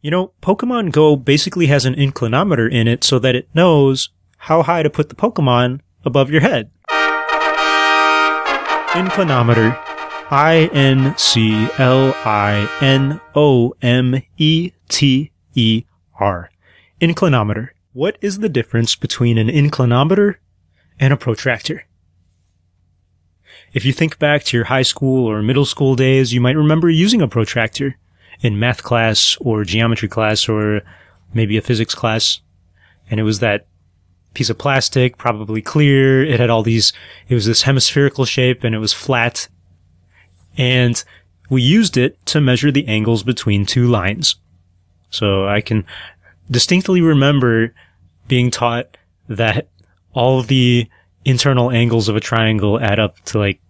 You know, Pokemon Go basically has an inclinometer in it so that it knows how high to put the Pokemon above your head. Inclinometer. I N C L I N O M E T E R. Inclinometer. What is the difference between an inclinometer and a protractor? If you think back to your high school or middle school days, you might remember using a protractor in math class or geometry class or maybe a physics class. And it was that piece of plastic, probably clear. It had all these, it was this hemispherical shape and it was flat. And we used it to measure the angles between two lines. So I can distinctly remember being taught that all the internal angles of a triangle add up to like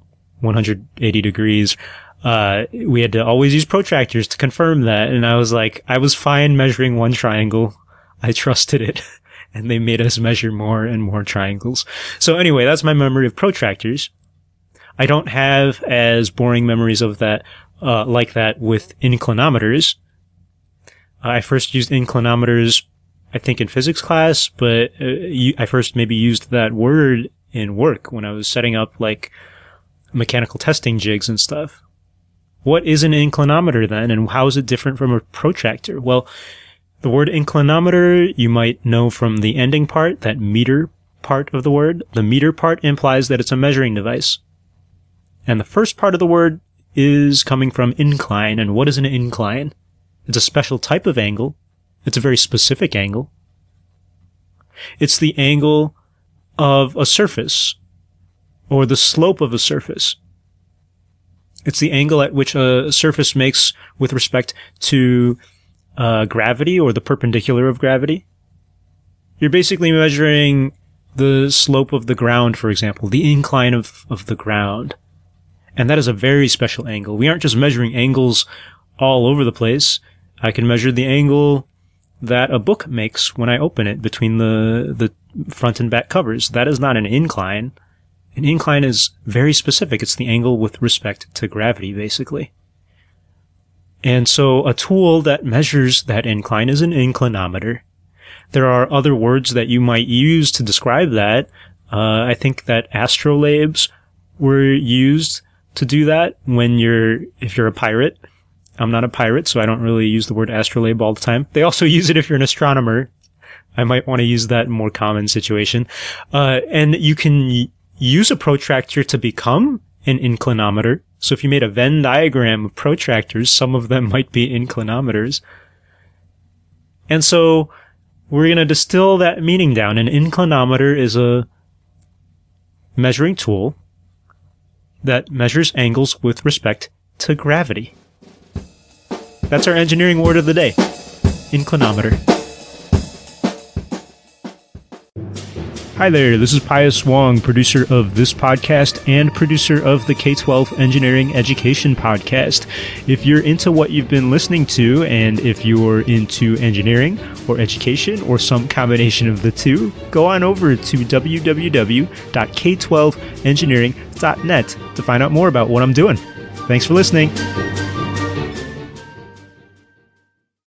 180 degrees uh, we had to always use protractors to confirm that. And I was like, I was fine measuring one triangle. I trusted it. and they made us measure more and more triangles. So anyway, that's my memory of protractors. I don't have as boring memories of that, uh, like that with inclinometers. I first used inclinometers, I think in physics class, but uh, I first maybe used that word in work when I was setting up like mechanical testing jigs and stuff. What is an inclinometer then, and how is it different from a protractor? Well, the word inclinometer you might know from the ending part, that meter part of the word. The meter part implies that it's a measuring device. And the first part of the word is coming from incline. And what is an incline? It's a special type of angle. It's a very specific angle. It's the angle of a surface or the slope of a surface. It's the angle at which a surface makes with respect to uh, gravity or the perpendicular of gravity. You're basically measuring the slope of the ground, for example, the incline of, of the ground. And that is a very special angle. We aren't just measuring angles all over the place. I can measure the angle that a book makes when I open it between the, the front and back covers. That is not an incline. An incline is very specific. It's the angle with respect to gravity, basically. And so a tool that measures that incline is an inclinometer. There are other words that you might use to describe that. Uh, I think that astrolabes were used to do that when you're, if you're a pirate. I'm not a pirate, so I don't really use the word astrolabe all the time. They also use it if you're an astronomer. I might want to use that in more common situation. Uh, and you can use a protractor to become an inclinometer. So if you made a Venn diagram of protractors, some of them might be inclinometers. And so we're going to distill that meaning down. An inclinometer is a measuring tool that measures angles with respect to gravity. That's our engineering word of the day. Inclinometer. Hi there, this is Pius Wong, producer of this podcast and producer of the K 12 Engineering Education Podcast. If you're into what you've been listening to, and if you're into engineering or education or some combination of the two, go on over to www.k12engineering.net to find out more about what I'm doing. Thanks for listening.